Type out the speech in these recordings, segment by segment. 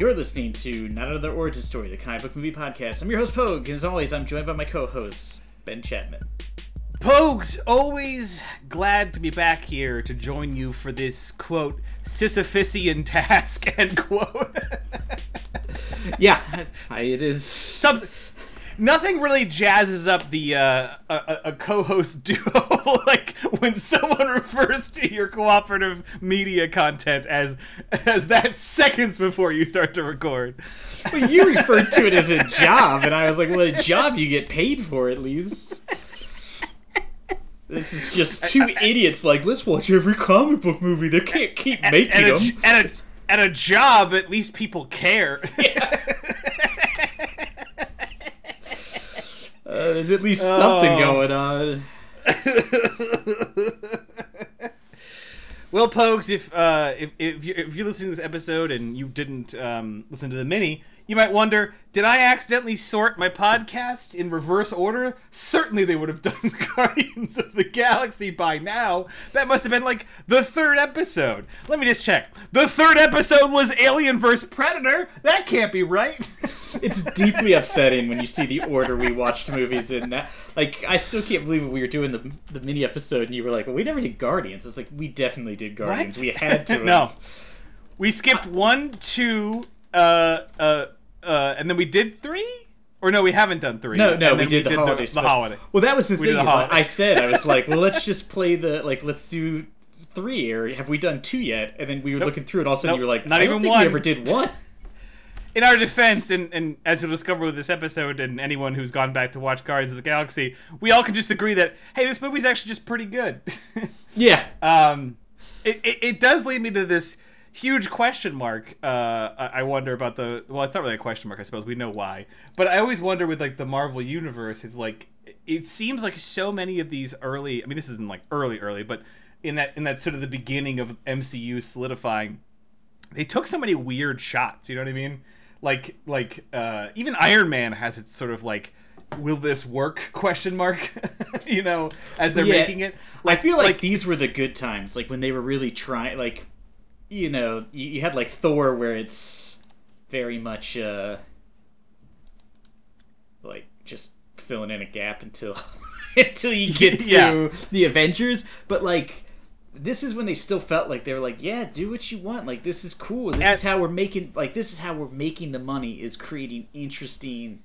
You're listening to Not Another Origin Story, the comic book movie podcast. I'm your host, Pogue, and as always, I'm joined by my co host, Ben Chapman. Pogues, always glad to be back here to join you for this, quote, Sisyphusian task, end quote. yeah, I, it is. Some, nothing really jazzes up the uh, a, a co-host duo like when someone refers to your cooperative media content as as that seconds before you start to record. Well, you referred to it as a job, and I was like, "Well, a job you get paid for at least." This is just two idiots like, let's watch every comic book movie. They can't keep making and, and them. A, and, a, and a job, at least people care. Yeah. Uh, there's at least something oh. going on. well, Pogues, if uh, if if you're, if you're listening to this episode and you didn't um, listen to the mini, you might wonder, did I accidentally sort my podcast in reverse order? Certainly they would have done Guardians of the Galaxy by now. That must have been like the third episode. Let me just check. The third episode was Alien vs. Predator. That can't be right. it's deeply upsetting when you see the order we watched movies in. That, like, I still can't believe we were doing the, the mini episode and you were like, well, we never did Guardians. I was like, we definitely did Guardians. What? We had to. no. We skipped one, two, uh, uh, uh, and then we did three. Or no, we haven't done three. No, no, we did, we the, holiday the, the, holiday. Well, that was the we thing. The I said I was like, well, let's just play the like, let's do three. Or have we done two yet? And then we were nope. looking through, and all of a sudden nope. you were like, not even one. We ever did one. In our defense, and, and as you'll discover with this episode, and anyone who's gone back to watch Guardians of the Galaxy, we all can just agree that hey, this movie's actually just pretty good. yeah. Um, it, it, it does lead me to this huge question mark. Uh, I wonder about the. Well, it's not really a question mark. I suppose we know why, but I always wonder with like the Marvel universe. It's like it seems like so many of these early. I mean, this isn't like early, early, but in that in that sort of the beginning of MCU solidifying, they took so many weird shots. You know what I mean? Like like uh, even Iron Man has its sort of like will this work question mark you know as they're yeah. making it like, i feel like, like, these were the good times like when they were really trying like you know, you, you had like Thor where it's very much uh like just filling in a gap until until you get to yeah. the Avengers, but like this is when they still felt like they were like, yeah, do what you want. Like this is cool. This is how we're making like this is how we're making the money is creating interesting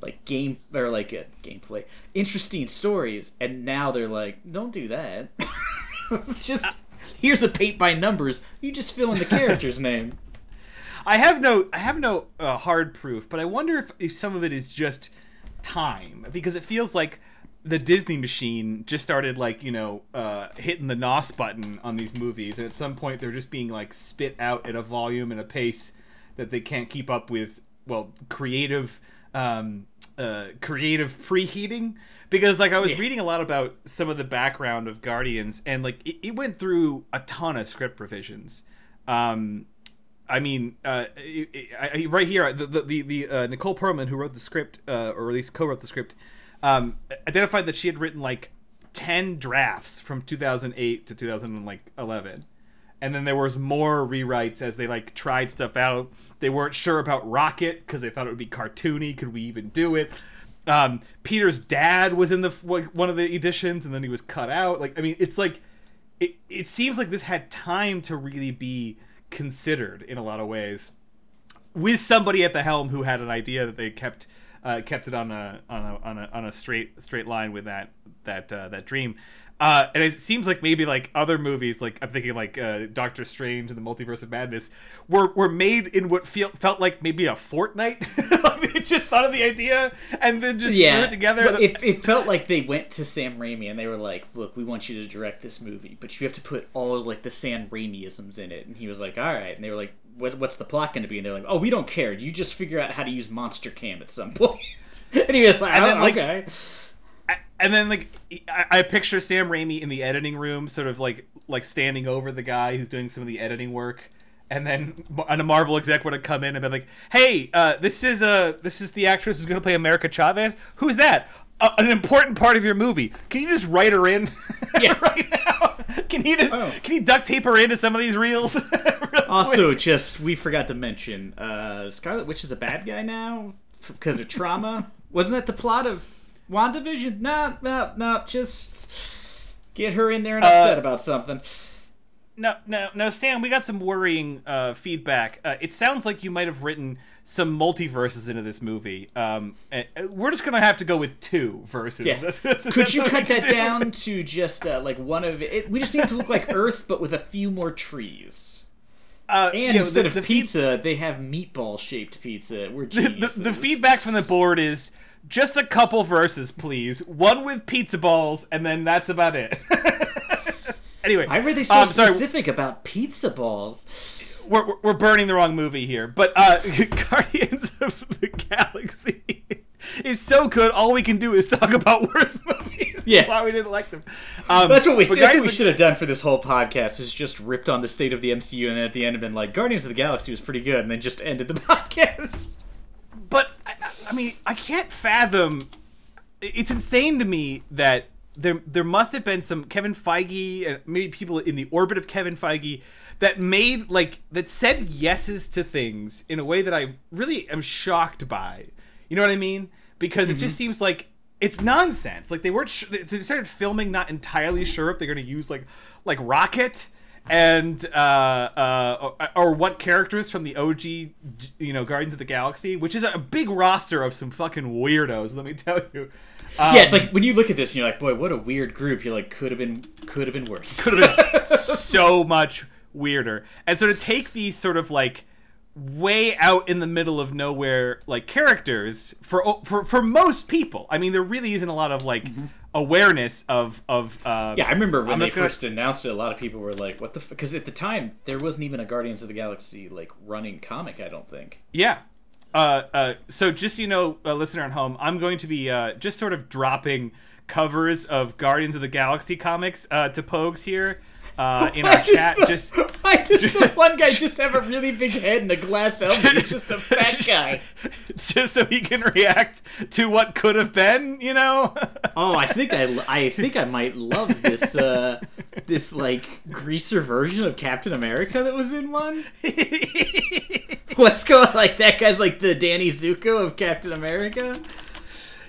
like game or like a gameplay, interesting stories. And now they're like, don't do that. just here's a paint by numbers. You just fill in the character's name. I have no I have no uh, hard proof, but I wonder if, if some of it is just time because it feels like the Disney machine just started like you know uh, hitting the nos button on these movies, and at some point they're just being like spit out at a volume and a pace that they can't keep up with. Well, creative um, uh, creative preheating because like I was yeah. reading a lot about some of the background of Guardians and like it, it went through a ton of script revisions. Um, I mean, uh, it, it, right here, the the, the uh, Nicole Perlman who wrote the script, uh, or at least co-wrote the script, um, identified that she had written like ten drafts from 2008 to 2011 and then there was more rewrites as they like tried stuff out. They weren't sure about Rocket because they thought it would be cartoony. Could we even do it? Um, Peter's dad was in the one of the editions, and then he was cut out. Like, I mean, it's like it. It seems like this had time to really be considered in a lot of ways, with somebody at the helm who had an idea that they kept uh, kept it on a on a on a on a straight straight line with that that uh, that dream. Uh, and it seems like maybe like other movies, like I'm thinking like uh, Doctor Strange and the Multiverse of Madness, were were made in what feel, felt like maybe a fortnight. like they just thought of the idea and then just yeah, threw it together. But it, it felt like they went to Sam Raimi and they were like, "Look, we want you to direct this movie, but you have to put all like the Sam Raimiisms in it." And he was like, "All right." And they were like, "What's the plot going to be?" And they're like, "Oh, we don't care. You just figure out how to use Monster Cam at some point." and he was like, and then, oh, like, "Okay." and then like I, I, picture Sam Raimi in the editing room, sort of like like standing over the guy who's doing some of the editing work, and then and a Marvel exec would have come in and been like, "Hey, uh, this is uh this is the actress who's going to play America Chavez. Who's that? A, an important part of your movie. Can you just write her in? Yeah. right now. Can you just Oh. can you duct tape her into some of these reels? Real Also, quick? just we forgot to mention, uh, Scarlet Witch is a bad guy now because of trauma. Wasn't that the plot of WandaVision? No, no, no. Just get her in there and upset Uh, about something. no, no, no, Sam. We got some worrying uh, feedback. Uh, it sounds like you might have written some multiverses into this movie. Um, uh, we're just gonna have to go with two verses. Yeah. That's- that's- Could that's you cut that do. down to just uh, like one of it? We just need to look like Earth, but with a few more trees. Uh, And you know, instead the- of the pizza, they have meatball shaped pizza. We're the, the feedback from the board is just a couple verses, please. One with pizza balls, and then that's about it. anyway, I were they so um, sorry, specific about pizza balls? We're, we're- burning the wrong movie here, but uh, Guardians of the Galaxy is so good. All we can do is talk about worse movies. Yeah. why we didn't like them. Um, That's what we. but That's what we should have done for this whole podcast. Is just ripped on the state of the MCU, and then at the end have been like, "Guardians of the Galaxy was pretty good," and then just ended the podcast. but I, I mean, I can't fathom. It's insane to me that there there must have been some Kevin Feige and maybe people in the orbit of Kevin Feige that made like that said yeses to things in a way that I really am shocked by. You know what I mean? Because it just seems like it's nonsense. Like they weren't. Sh- they started filming not entirely sure if they're going to use like like Rocket and uh, uh, or, or what characters from the OG, you know, Guardians of the Galaxy, which is a big roster of some fucking weirdos. Let me tell you. Um, yeah, it's like when you look at this, and you're like, "Boy, what a weird group." You're like, "Could have been, could have been worse." could have been so much weirder. And so to take these sort of like way out in the middle of nowhere like characters for for for most people. I mean, there really isn't a lot of like awareness of of uh, Yeah, I remember when I'm they just gonna- first announced it. A lot of people were like, "What the?" Because at the time, there wasn't even a Guardians of the Galaxy like running comic. I don't think. Yeah. Uh, uh, so just so you know, uh, listener at home, I'm going to be uh, just sort of dropping covers of Guardians of the Galaxy comics uh, to Pogues here uh, in our I just chat. saw- Just I just saw one guy just have a really big head and a glass helmet. He's just a fat guy. just so he can react to what could have been, you know. Oh, I think I, I think I might love this uh, this like greaser version of Captain America that was in one. Let's go like that guy's like the Danny Zuko of Captain America.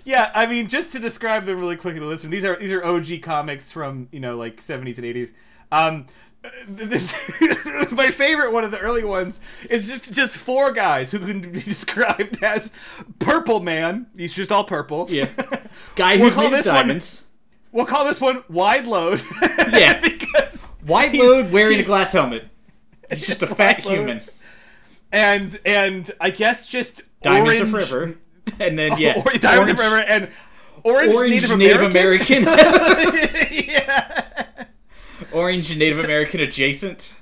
yeah, I mean, just to describe them really quickly to listen, these are these are OG comics from you know like 70s and 80s. Um, this, my favorite one of the early ones is just just four guys who can be described as Purple Man. He's just all purple. Yeah, guy We'll who's call made this one- diamonds. We'll call this one Wide Load. Yeah. because wide load wearing a glass helmet. He's just a fat load. human. and and I guess just Diamonds orange, are forever. And then yeah, or, diamonds orange, are forever and orange, Orange Native, Native American. American. yeah. Orange Native American adjacent.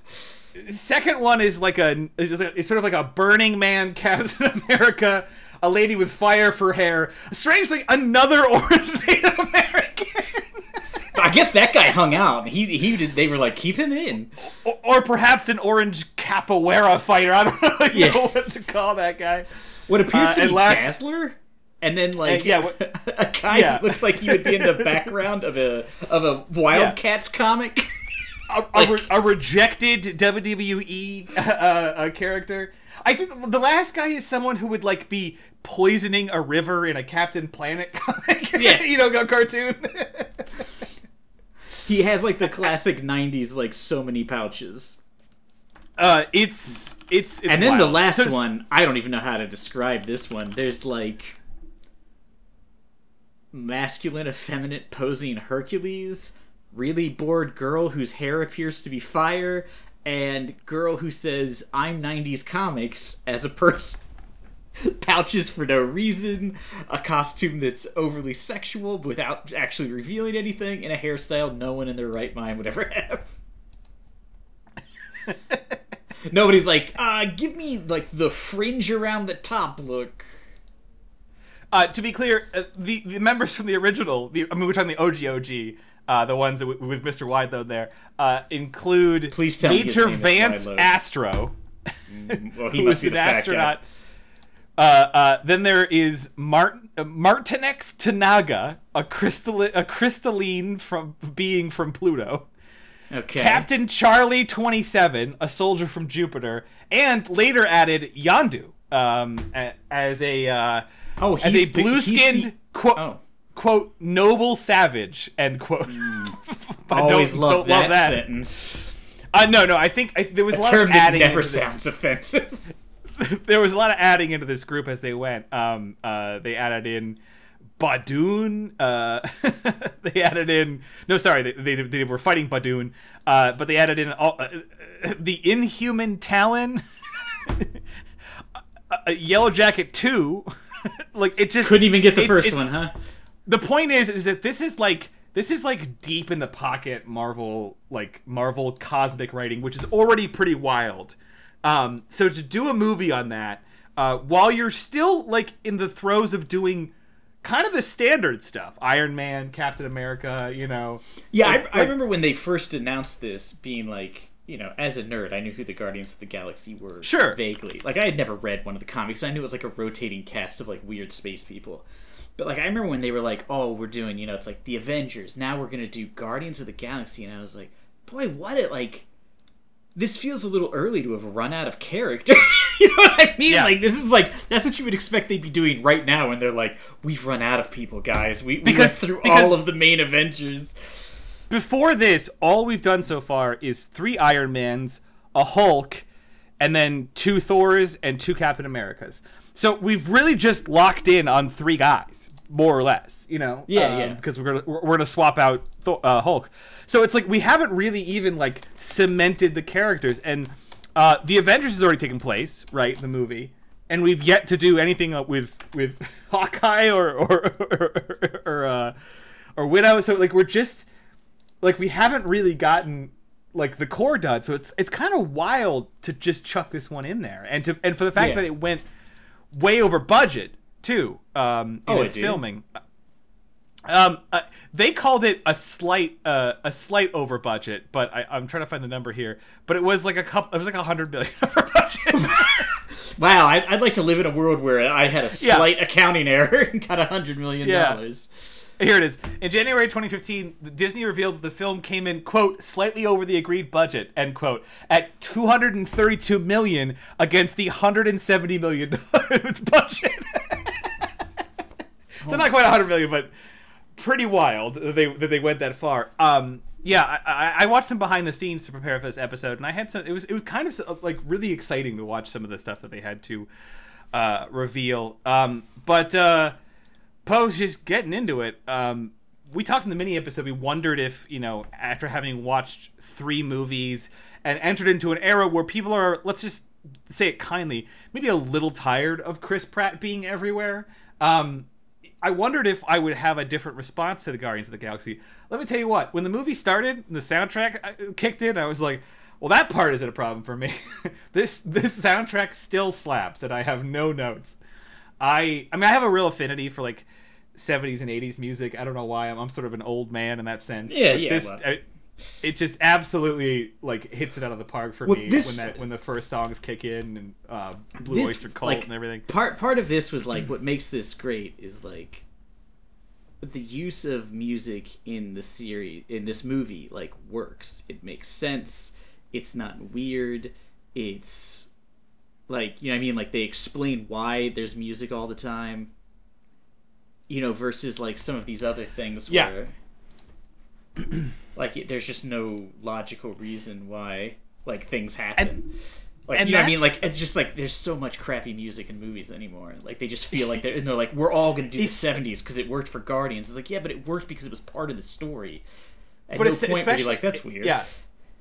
Second one is like a is, is sort of like a Burning Man Captain America, a lady with fire for hair. Strangely, another orange Native American. I guess that guy hung out. He he did. They were like, keep him in. or, or perhaps an orange capoeira fighter. I don't really Yeah. know what to call that guy. What appears Uh, to and be last- Dazzler, and then like Uh, yeah, what- a guy yeah. looks like he would be in the background of a of a Wildcats comic. A, a, re- a rejected WWE uh, uh, character. I think the last guy is someone who would like be poisoning a river in a Captain Planet comic. Yeah. you know, cartoon. He has like the classic '90s like so many pouches. uh, it's it's, it's And then the last So- one, I don't even know how to describe this one. There's like masculine, effeminate posing Hercules, really bored girl whose hair appears to be fire, and girl who says, I'm 90s comics as a person. Pouches for no reason, a costume that's overly sexual without actually revealing anything, and a hairstyle no one in their right mind would ever have. Nobody's like, uh, give me like the fringe around the top look. Uh, to be clear, uh, the, the members from the original, the, I mean, we're talking the OG OG, uh, the ones that w- with Mr. Wideload there, uh, include Please tell me Major is Vance Astro, Well, he must was be an the astronaut. Uh, uh, then there is Mart- uh, Martinex T'Naga, a crystal a crystalline from being from Pluto. Okay. Captain Charlie 27, a soldier from Jupiter, and later added Yondu um, as a uh, Oh, as a he's blue-skinned the- quote Oh. Quote noble savage end quote. I Always don't- love don't that, sentence. Uh, no, no, I think I, there was a, A lot term of that adding never into this- sounds offensive. there was a lot of adding into this group as they went. Um, uh, they added in Badoon. Uh, they added in no, sorry, they, they, they were fighting Badoon, uh, but they added in all, uh, uh, the Inhuman Talon, uh, Yellow Jacket Two. like it just Couldn't even get the first one, huh? The point is is that this is like this is like deep in the pocket marvel like marvel cosmic writing which is already pretty wild um so to do a movie on that uh while you're still like in the throes of doing kind of the standard stuff iron man captain america you know Yeah, like- I, I remember when they first announced this being like, you know, as a nerd, I knew who the Guardians of the Galaxy were. Sure. Vaguely. Like, I had never read one of the comics. I knew it was like a rotating cast of like weird space people. But like, I remember when they were like, oh, we're doing, you know, it's like the Avengers. Now we're going to do Guardians of the Galaxy. And I was like, boy, what it like. This feels a little early to have run out of character. you know what I mean? Yeah. Like this is like that's what you would expect they'd be doing right now and they're like, we've run out of people, guys. We, we Because- went through because- all of the main Avengers. before this all we've done so far is three iron mans a hulk and then two thors and two captain americas so we've really just locked in on three guys more or less you know Yeah, yeah. because we're gonna we're, we're gonna swap out Thor, uh, hulk so it's like we haven't really even like cemented the characters and uh, the avengers has already taken place right the movie and we've yet to do anything uh, with with hawkeye or or or, or, uh, or widow so like we're just like we haven't really gotten like the core done so it's it's kind of wild to just chuck this one in there and to and for the fact Yeah. that it went way over budget too um in Oh, it its filming. Um uh, they called it a slight uh a slight over budget but I, i'm trying to find the number here. But it was like a couple it was like a hundred million over budget. Wow, I'd, I'd like to live in a world where I had a Yeah. slight accounting error and got a hundred million Yeah. Here it is. In January 2015, Disney revealed that the film came in quote slightly over the agreed budget end quote at 232 million against the 170 million dollars budget. so not quite 100 million, but pretty wild that they that they went that far. Um, yeah, I, I, I watched some behind the scenes to prepare for this episode, and I had some. It was it was kind of like really exciting to watch some of the stuff that they had to uh, reveal. Um, but uh, Poe's just getting into it. Um, we talked in the mini episode. We wondered if you know, after having watched three movies and entered into an era where people are, let's just say it kindly, maybe a little tired of Chris Pratt being everywhere. Um, I wondered if I would have a different response to the Guardians of the Galaxy. Let me tell you what. When the movie started, the soundtrack uh, kicked in. I was like, "Well, that part isn't a problem for me. this this soundtrack still slaps, and I have no notes." I I mean, I have a real affinity for like 70s and 80s music. I don't know why. I'm, I'm sort of an old man in that sense. Yeah, But yeah, This, well. I- it just absolutely like hits it out of the park for Well, me this- when that when the first songs kick in and uh, Blue This, Oyster Cult like, and everything. Part part of this was like what makes this great is like the use of music in the series in this movie like works. It makes sense. It's not weird. It's like you know what I mean like they explain why there's music all the time. You know, versus like some of these other things Yeah. where like there's just no logical reason why like things happen. like and you know what I mean? Like it's just like there's so much crappy music in movies anymore. Like they just feel like they're and they're like we're all gonna do the '70s because it worked for Guardians. It's like yeah, but it worked because it was part of the story. At but no point were you especially like that's weird. Yeah,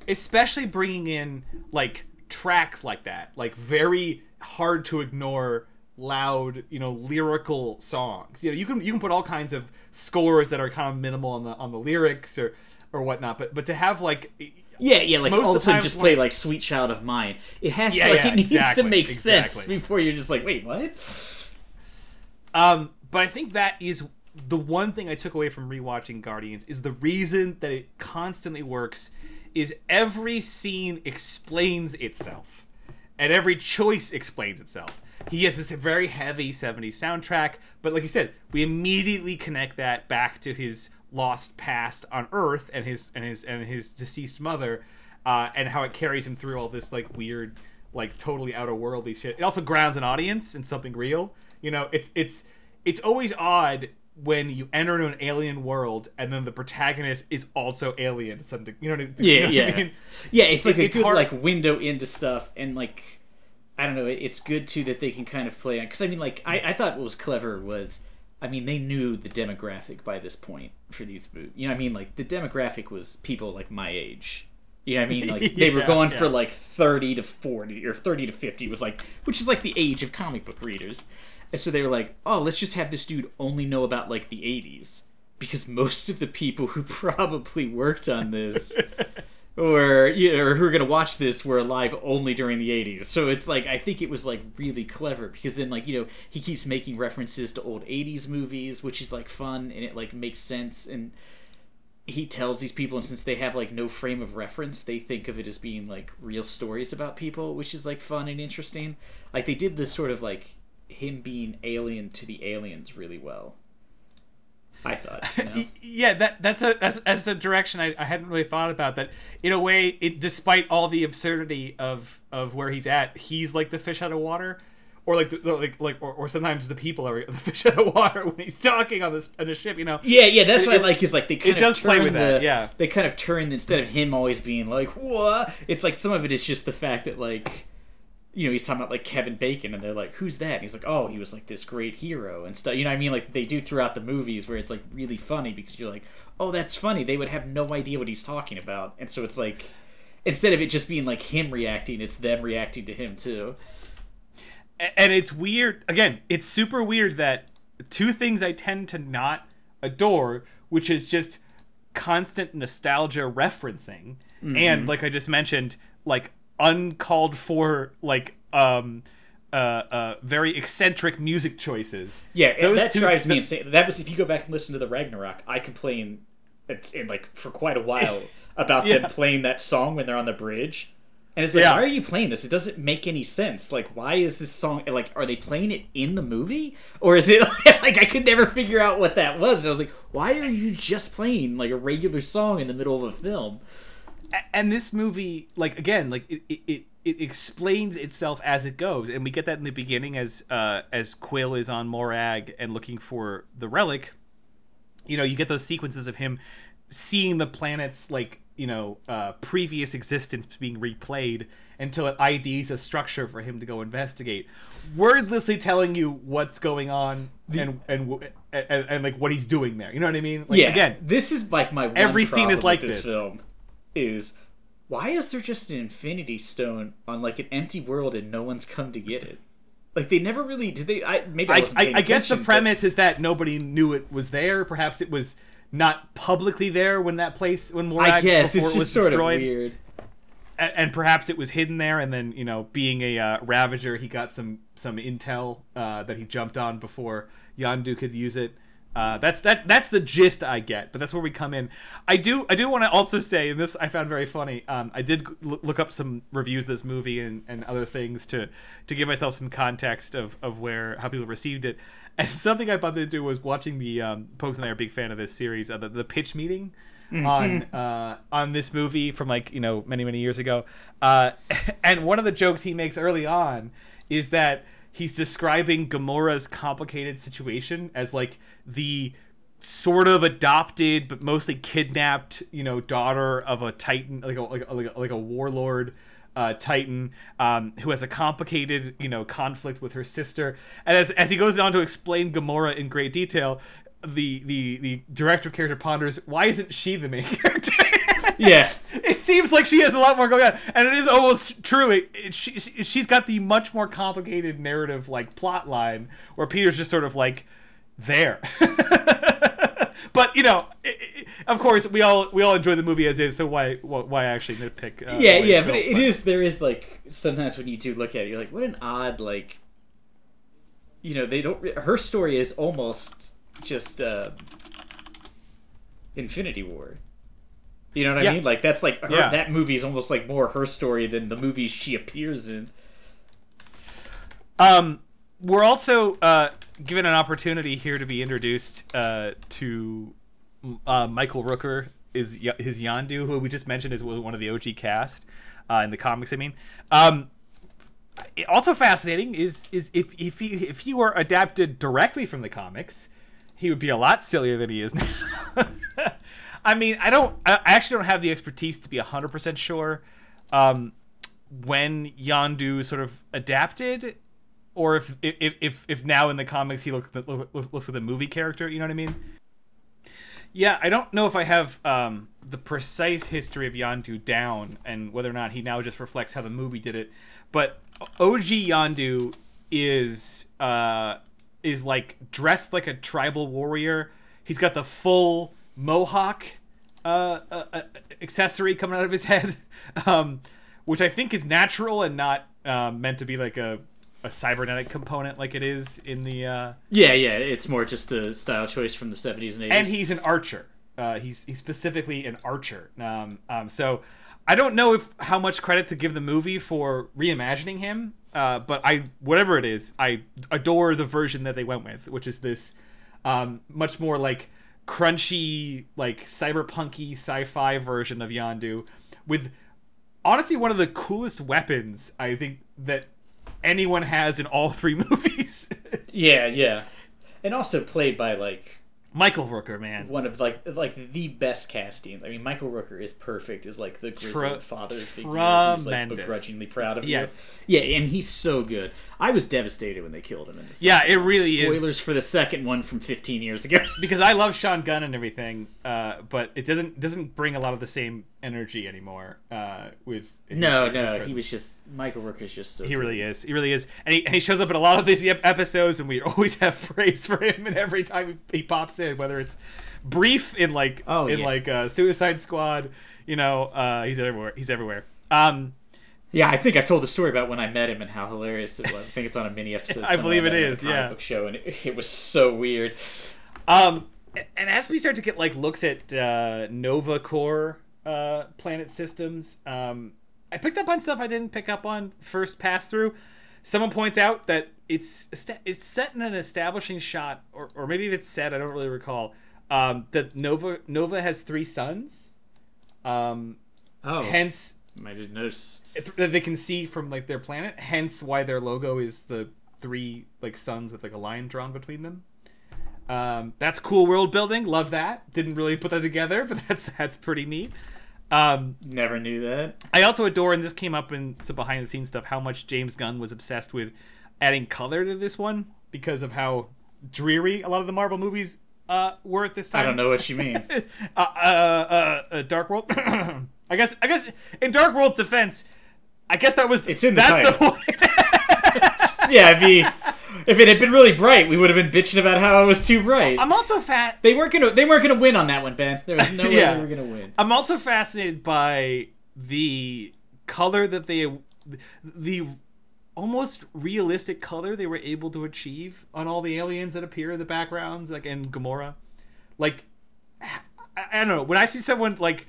especially bringing in like tracks like that, like very hard to ignore, loud, you know, lyrical songs. You know, you can you can put all kinds of scores that are kind of minimal on the on the lyrics or or whatnot, but but to have like Yeah, yeah, like Most all of a sudden just play like "Sweet Child of Mine." It has Yeah, to, like yeah, it needs exactly, to make sense before you're just like, wait, what? Um, but I think that is the one thing I took away from rewatching Guardians is the reason that it constantly works is every scene explains itself and every choice explains itself. He has this very heavy 70s soundtrack, but like you said, we immediately connect that back to his lost past on Earth and his and his and his deceased mother, uh, and how it carries him through all this like weird, like totally outer worldly shit. It also grounds an audience in something real. You know, it's it's it's always odd when you enter into an alien world and then the protagonist is also alien. to Something you know. Yeah, you know yeah, I mean? yeah. It's like It- a it's hard- like window into stuff, and like I don't know. It's good too that they can kind of play on because I mean, like I, I thought what was clever was. I mean, they knew the demographic by this point for these movies. You know what I mean? Like, the demographic was people like my age. You know what I mean? Like, they were Yeah, going for like 30 to 40 or 30 to 50 was like, which is like the age of comic book readers. And so they were like, oh, let's just have this dude only know about like the 80s. Because most of the people who probably worked on this or you know, or who are going to watch this were alive only during the 80s. So it's like I think it was like really clever because then like, you know, he keeps making references to old 80s movies, which is like fun and it like makes sense and he tells these people and since they have like no frame of reference, they think of it as being like real stories about people, which is like fun and interesting. Like they did this sort of like him being alien to the aliens really well. I thought, you know? yeah that that's a that's, that's a direction I, I hadn't really thought about that in a way it despite all the absurdity of of where he's at he's like the fish out of water or like the, like like or, or sometimes the people are the fish out of water when he's talking on this on the ship you know Yeah, yeah, that's what It- I like. Is like they kind of does play with that, the- yeah. they kind of turn instead of him always being like what. It's like some of it is just the fact that like, you know, he's talking about like Kevin Bacon, and they're like, "Who's that?" And he's like, "Oh, he was like this great hero and stuff." You know, what I mean, like they do throughout the movies where it's like really funny because you're like, "Oh, that's funny." They would have no idea what he's talking about, and so it's like. Instead of it just being like him reacting, it's them reacting to him too. And it's weird again it's super weird that two things i tend to not adore which is just constant nostalgia referencing and mm-hmm. like i just mentioned like uncalled for like um uh, uh very eccentric music choices Yeah, Those that two- drives me insane. That was if you go back and listen to the Ragnarok, I complain it's in like for quite a while about them playing that song when they're on the bridge. And it's like, Yeah. why are you playing this? It doesn't make any sense. Like, why is this song like? Are they playing it in the movie, or is it like I could never figure out what that was? And I was like, why are you just playing like a regular song in the middle of a film? And this movie like again like it, it, it explains itself as it goes and we get that in the beginning as uh as quill is on morag and looking for the relic you know you get those sequences of him seeing the planet's like you know uh previous existence being replayed until it IDs a structure for him to go investigate wordlessly telling you what's going on and, and w- and and like what he's doing there you know what i mean like yeah, again this is like my every scene is like this, this. film. Is why is there just an Infinity Stone on like an empty world and no one's come to get it? Like they never really did. They I maybe I, I, I, I guess the attention, but- premise is that nobody knew it was there. Perhaps it was not publicly there when that place when Morag I guess before it's it was just sort destroyed, of weird. A- and perhaps it was hidden there. And then you know, being a uh, Ravager, he got some some intel uh, that he jumped on before Yondu could use it. Uh, that's that. That's the gist I get, but that's where we come in. I do. I do want to also say, and this I found very funny. Um, I did l- look up some reviews of this movie and, and other things to to give myself some context of, of where how people received it. And something I bumped into was watching the um, Pogues and I are big fan of this series, uh, the, the pitch meeting on uh, on this movie from like you know many many years ago. Uh, and one of the jokes he makes early on is that he's describing Gamora's complicated situation as like the sort of adopted but mostly kidnapped, you know, daughter of a titan, like a like a, like a, like a warlord uh, Titan um, who has a complicated, you know, conflict with her sister. And as, as he goes on to explain Gamora in great detail, the the the director character ponders why isn't she the main character? Yeah, it seems like she has a lot more going on, and it is almost true. It, it, she, she- she's got the much more complicated narrative, like plot line, where Peter's just sort of like there. but you know, i i of course, we all we all enjoy the movie as is. So why why, why actually nitpick? Uh, yeah, yeah. But built, it is there is like sometimes when you do look at it, you're like, what an odd like. You know, they don't. Her story is almost just uh, Infinity War. You know what Yeah. I mean? Like that's like her, Yeah. that movie is almost like more her story than the movies she appears in. Um, we're also uh, given an opportunity here to be introduced uh, to uh, Michael Rooker is his Yondu, who we just mentioned is one of the OG cast uh, in the comics. I mean, um, also fascinating is is if if he if he were adapted directly from the comics, he would be a lot sillier than he is now. I mean, I don't. I actually don't have the expertise to be hundred percent sure um, when Yondu sort of adapted, or if if if, if now in the comics he looks looks like the movie character. You know what I mean? Yeah, I don't know if I have um, the precise history of Yondu down and whether or not he now just reflects how the movie did it. But OG Yondu is uh, is like dressed like a tribal warrior. He's got the full mohawk uh, uh, uh accessory coming out of his head, um, which I think is natural and not um, meant to be like a a cybernetic component like it is in the uh yeah yeah it's more just a style choice from the 70s and 80s and he's an archer. Uh he's he's specifically an archer. Um um so i don't know if how much credit to give the movie for reimagining him uh but i whatever it is i adore the version that they went with which is this um much more like crunchy like cyberpunky sci-fi version of Yondu with honestly one of the coolest weapons I think that anyone has in all three movies. yeah, yeah. And also played by like Michael Rooker, man, one of like like the best castings. I mean, Michael Rooker is perfect. Is like the grizzled father figure who's like begrudgingly proud of yeah. you. Yeah, and he's so good. I was devastated when they killed him in this. Yeah, it really Spoilers is. Spoilers for the second one from 15 years ago. because I love Sean Gunn and everything, uh, but it doesn't doesn't bring a lot of the same energy anymore. Uh, with no, no, he was just Michael Rooker's just so. He good. really is. He really is, and he and he shows up in a lot of these episodes, and we always have praise for him. And every time he pops in, whether it's brief in like oh, in yeah. like uh, Suicide Squad, you know, uh, he's everywhere. He's everywhere. Um, yeah, I think I've told the story about when I met him and how hilarious it was. I think it's on a mini episode. I believe it is. Yeah, book show, and it, it, was so weird. Um, and as we start to get like looks at uh, Nova Corps uh, planet systems, um, I picked up on stuff I didn't pick up on first pass through. Someone points out that it's it's set in an establishing shot, or, or maybe if it's set, I don't really recall. Um, that Nova Nova has three suns. Um, oh, hence I didn't notice that they can see from like their planet. Hence, why their logo is the three like suns with like a line drawn between them. Um, that's cool world building. Love that. Didn't really put that together, but that's that's pretty neat. Um, Never knew that. I also adore, and this came up in some behind the scenes stuff, how much James Gunn was obsessed with adding color to this one because of how dreary a lot of the Marvel movies uh, were at this time. I don't know what you mean. uh, uh, uh, Dark World. I guess. I guess in Dark World's defense, I guess that was. It's in the that's title. the point. yeah, if he, if it had been really bright, we would have been bitching about how it was too bright. I'm also fat. They weren't gonna. They weren't gonna win on that one, Ben. There was no way yeah. they were gonna win. I'm also fascinated by the color that they, the almost realistic color they were able to achieve on all the aliens that appear in the backgrounds, like in Gamora. Like, I, I don't know. When I see someone like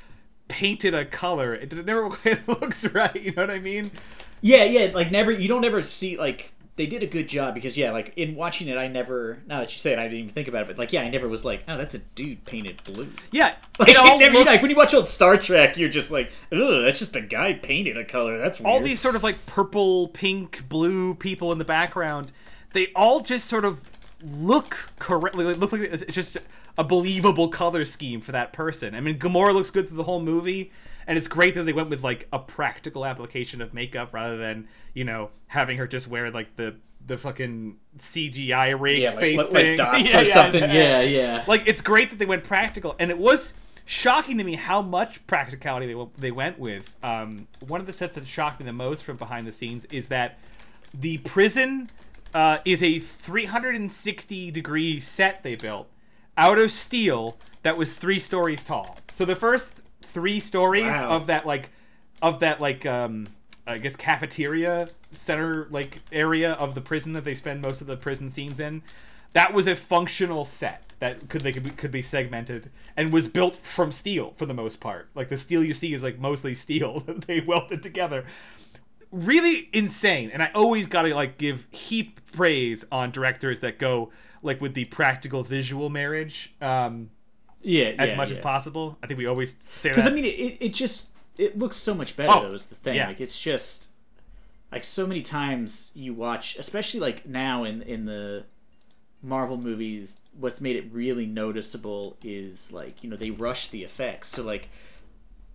painted a color. It never quite looks right. You know what I mean? Yeah, yeah. Like never. You don't ever see like they did a good job because yeah, like in watching it, I never. Now that you say it, I didn't even think about it. But like, yeah, I never was like, oh, that's a dude painted blue. Yeah, like, it all never, looks... like when you watch old Star Trek, you're just like, oh, that's just a guy painted a color. That's weird. all these sort of like purple, pink, blue people in the background. They all just sort of look correctly. Look like it's just a believable color scheme for that person. I mean, Gamora looks good through the whole movie, and it's great that they went with like a practical application of makeup rather than you know having her just wear like the the fucking CGI rig yeah, face like, thing like dots yeah, or yeah, something. Yeah, yeah. Like it's great that they went practical, and it was shocking to me how much practicality they they went with. Um, one of the sets that shocked me the most from behind the scenes is that the prison uh, is a 360 degree set they built out of steel that was three stories tall. So the first three stories wow. of that like of that like um I guess cafeteria center like area of the prison that they spend most of the prison scenes in, that was a functional set that could they could be, could be segmented and was built from steel for the most part. Like the steel you see is like mostly steel that they welded together. really insane. And I always gotta like give heap praise on directors that go like with the practical visual marriage. Um, yeah, as yeah, much yeah. as possible. I think we always say that. Because I mean, it, it just it looks so much better. Oh, though, is the thing. yeah. Like it's just like so many times you watch, especially like now in in the Marvel movies. What's made it really noticeable is like you know they rush the effects. So like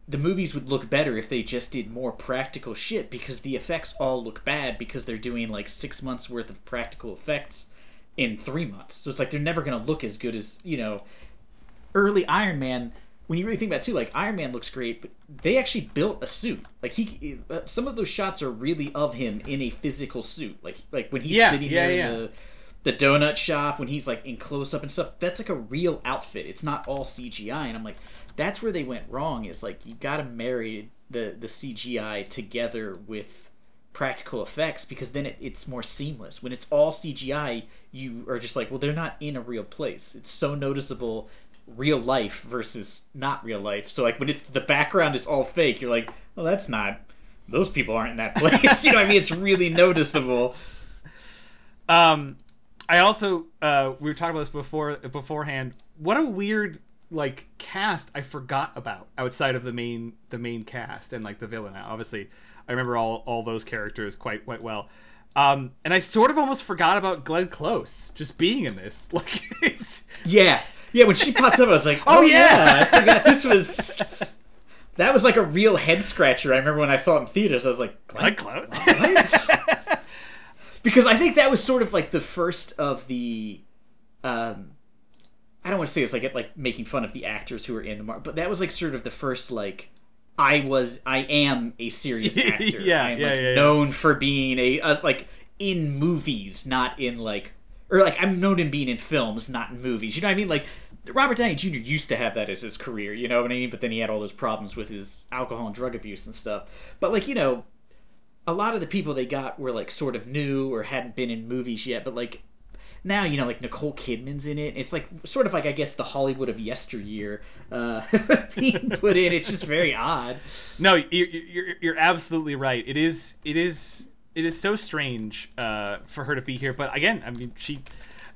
the movies would look better if they just did more practical shit because the effects all look bad because they're doing like six months worth of practical effects in three months. So it's like they're never gonna look as good as you know early Iron Man. When you really think about it too, like Iron Man looks great, but they actually built a suit. Like he, uh, some of those shots are really of him in a physical suit. Like like when he's Yeah, sitting yeah, there yeah. in the the donut shop when he's like in close up and stuff. That's like a real outfit. It's not all CGI. And I'm like, that's where they went wrong. Is like you got to marry the the CGI together with practical effects because then it, it's more seamless. When it's all CGI, you are just like, well, they're not in a real place. It's so noticeable real life versus not real life. So like when it's the background is all fake, you're like, well, that's not. Those people aren't in that place. you know what I mean? It's really noticeable. Um, I also uh, we were talking about this before beforehand. What a weird like cast I forgot about outside of the main the main cast and like the villain. Obviously, I remember all all those characters quite quite well. Um, and I sort of almost forgot about Glenn Close just being in this. Like it's Yeah, yeah. When she popped up, I was like, Oh, "Oh, yeah. yeah. I forgot this was." That was like a real head scratcher. I remember when I saw it in theaters. I was like, Glenn "Glenn?" Close. because I think that was sort of like the first of the. Um, I don't want to say it's like it, like making fun of the actors who are in the mark, but that was like sort of the first like. I was, I am a serious actor. Yeah, I am yeah, like yeah, yeah. known for being a, a like in movies, not in like or like I'm known in being in films, not in movies. You know what I mean? Like Robert Downey Jr. used to have that as his career. You know what I mean? But then he had all those problems with his alcohol and drug abuse and stuff. But like you know, a lot of the people they got were like sort of new or hadn't been in movies yet. But like now, you know, like Nicole Kidman's in it. It's like sort of like I guess the Hollywood of yesteryear uh, being put in. It's just very odd. No, you're, you're you're absolutely right. It is it is it is so strange uh, for her to be here. But again, I mean, she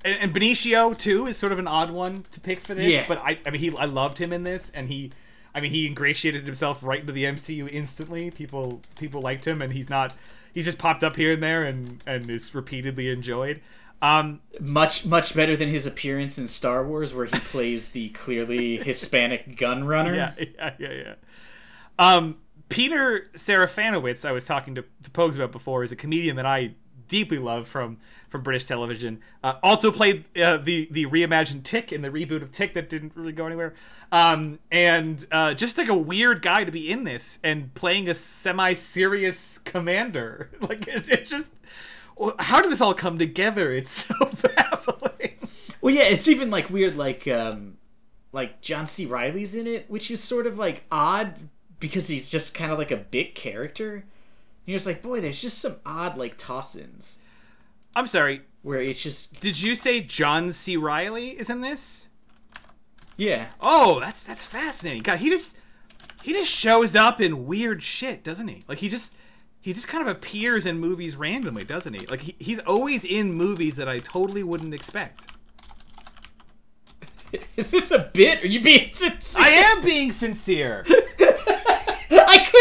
and, and Benicio too is sort of an odd one to pick for this. Yeah. But I I mean, he I loved him in this, and he. I mean, he ingratiated himself right into the MCU instantly. People people liked him, and he's not. He just popped up here and there, and and is repeatedly enjoyed. Um, Much much better than his appearance in Star Wars, where he plays the clearly Hispanic gun runner. yeah, yeah, yeah, yeah. Um, Peter Serafinowicz, I was talking to, to Pogues about before, is a comedian that I deeply love from from British television. Uh, also played uh, the the reimagined Tick in the reboot of Tick that didn't really go anywhere. Um, and uh, just like a weird guy to be in this and playing a semi serious commander. Like it, it just. How did this all come together? It's so baffling. Well, yeah, it's even like weird, like um, like John C. Reilly's in it, which is sort of like odd because he's just kind of like a bit character. You're just like, boy, there's just some odd like toss-ins I'm sorry. where it's just Did you say John C. Reilly is in this? yeah, Oh, that's that's fascinating. God, he just he just shows up in weird shit, doesn't he? Like he just he just kind of appears in movies randomly, doesn't he? Like he, he's always in movies that I totally wouldn't expect. is this a bit? Are you being sincere? I am being sincere.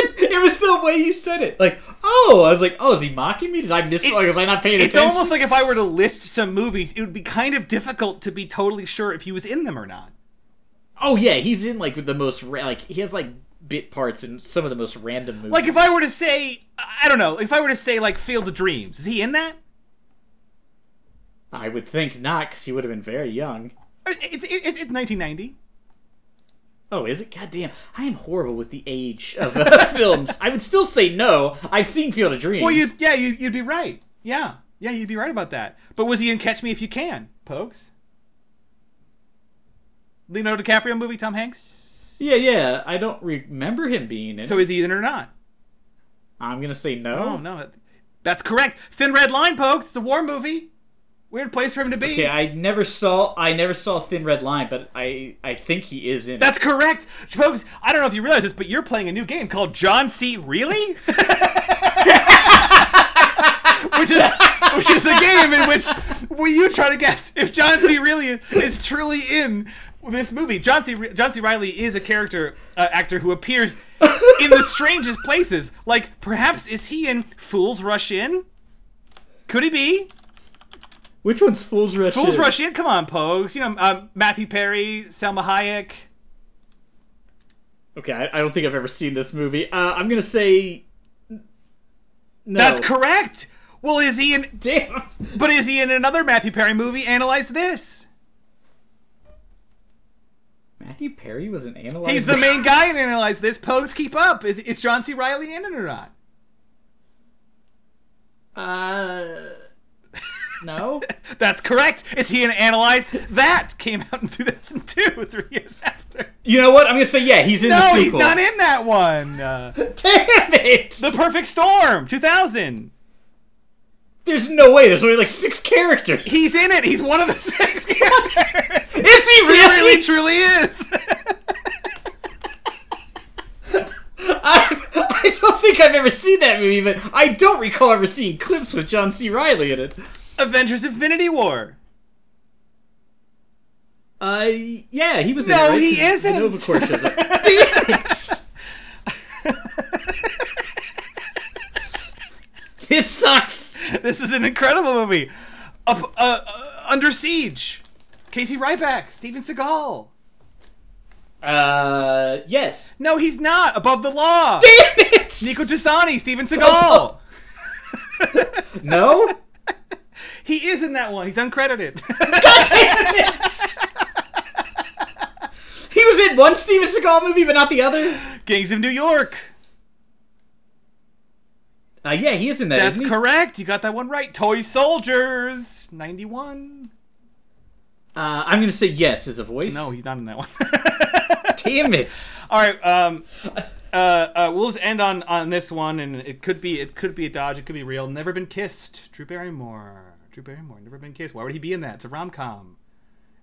Couldn't. It was the way you said it. Like, oh, I was like, oh, is he mocking me? Did I miss? It- like, was I not paying It's attention? It's almost like if I were to list some movies, it would be kind of difficult to be totally sure if he was in them or not. oh yeah, he's in like the most ra- like he has like bit parts in some of the most random movies. Like if I were to say, I don't know, if I were to say like Field of Dreams, is he in that? I would think not, because he would have been very young. It's, it's, it's 1990. Oh, is it? God damn, I am horrible with the age of uh, films. I would still say no. I've seen Field of Dreams. Well, you yeah, you, you'd be right. Yeah, yeah, you'd be right about that. But was he in Catch Me If You Can, Pogues? Leonardo DiCaprio movie, Tom Hanks. yeah, yeah. I don't remember him being in. So is he in or not? I'm gonna say no. Oh no, that's correct. Thin Red Line, Pogues. It's a war movie. Weird place for him to be. Okay, I never saw. I never saw Thin Red Line, but I I think he is in. it. That's correct, Pogues. I don't know if you realize this, but you're playing a new game called John C. Really. which is which is the game in which well, you try to guess if John C. Really is truly in this movie. John C. John C. Reilly is a character uh, actor who appears in the strangest places. Like perhaps is he in Fools Rush In? Could he be? Which one's Fools Rush Fools In? Rush In. Come on, Pogues. You know um, Matthew Perry, Salma Hayek. Okay, I, I don't think I've ever seen this movie. Uh, I'm gonna say. No. That's correct. Well, is he in? Damn. But is he in another Matthew Perry movie? Analyze this. Matthew Perry was an analyzer. He's the main guy in Analyze This. Pogues, keep up. Is, is John C. Reilly in it or not? Uh. No. That's correct. Is he in Analyze That? Came out in 2002, three years after. you know what? I'm gonna say yeah. He's in the No, he's not in that one. Uh, Damn it! the Perfect Storm, 2000. There's no way. There's only like six characters. He's in it. He's one of the six characters. Is he He really? really, truly is. I, I don't think I've ever seen that movie, but I don't recall ever seeing clips with John C. Reilly in it. Avengers Infinity War. Uh, yeah, he was in No, it. right? he isn't. Nova Corps shows up. Damn it! this sucks. This is an incredible movie. Up, uh, uh, Under Siege. Casey Ryback, Steven Seagal. Uh, yes. No, he's not. Above the Law. Damn it! Nico Toscani, Steven Seagal. No. He is in that one. He's uncredited. God damn it He was in one Steven Seagal movie, but not the other. Gangs of New York. Uh, yeah, he is in that. That's isn't he? correct. You got that one right. Toy Soldiers, 91. Uh, I'm gonna say yes as a voice. No, he's not in that one. Damn it! All right. Um, uh, uh, we'll just end on on this one, and it could be it could be a dodge, it could be real. Never been kissed. Drew Barrymore. Drew Barrymore. Never been kissed. Why would he be in that? It's a rom com,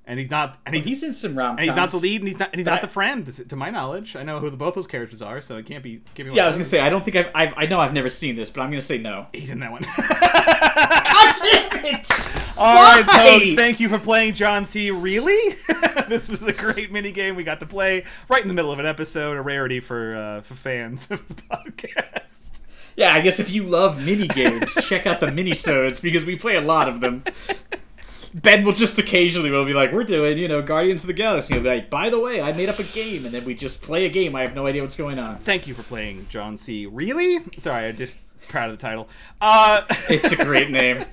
and he's not. And he's, He's in some rom. and he's not the lead, and he's not. And he's not I- the friend, to my knowledge. I know who the, both those characters are, so it can't be. Can't be Yeah, I was gonna say I don't think I've, I've I know I've never seen this, but I'm gonna say no. he's in that one. Damn it! All right, Why? folks. Thank you for playing John C. Really? this was a great mini game we got to play right in the middle of an episode, a rarity for uh, for fans of the podcast. Yeah, I guess if you love mini games, check out the minisodes because we play a lot of them. Ben will just occasionally will be like, "We're doing, you know, Guardians of the Galaxy." He'll be like, "By the way, I made up a game," and then we just play a game. I have no idea what's going on. Thank you for playing John C. Really? Sorry, I'm just proud of the title. Uh, It's a great name.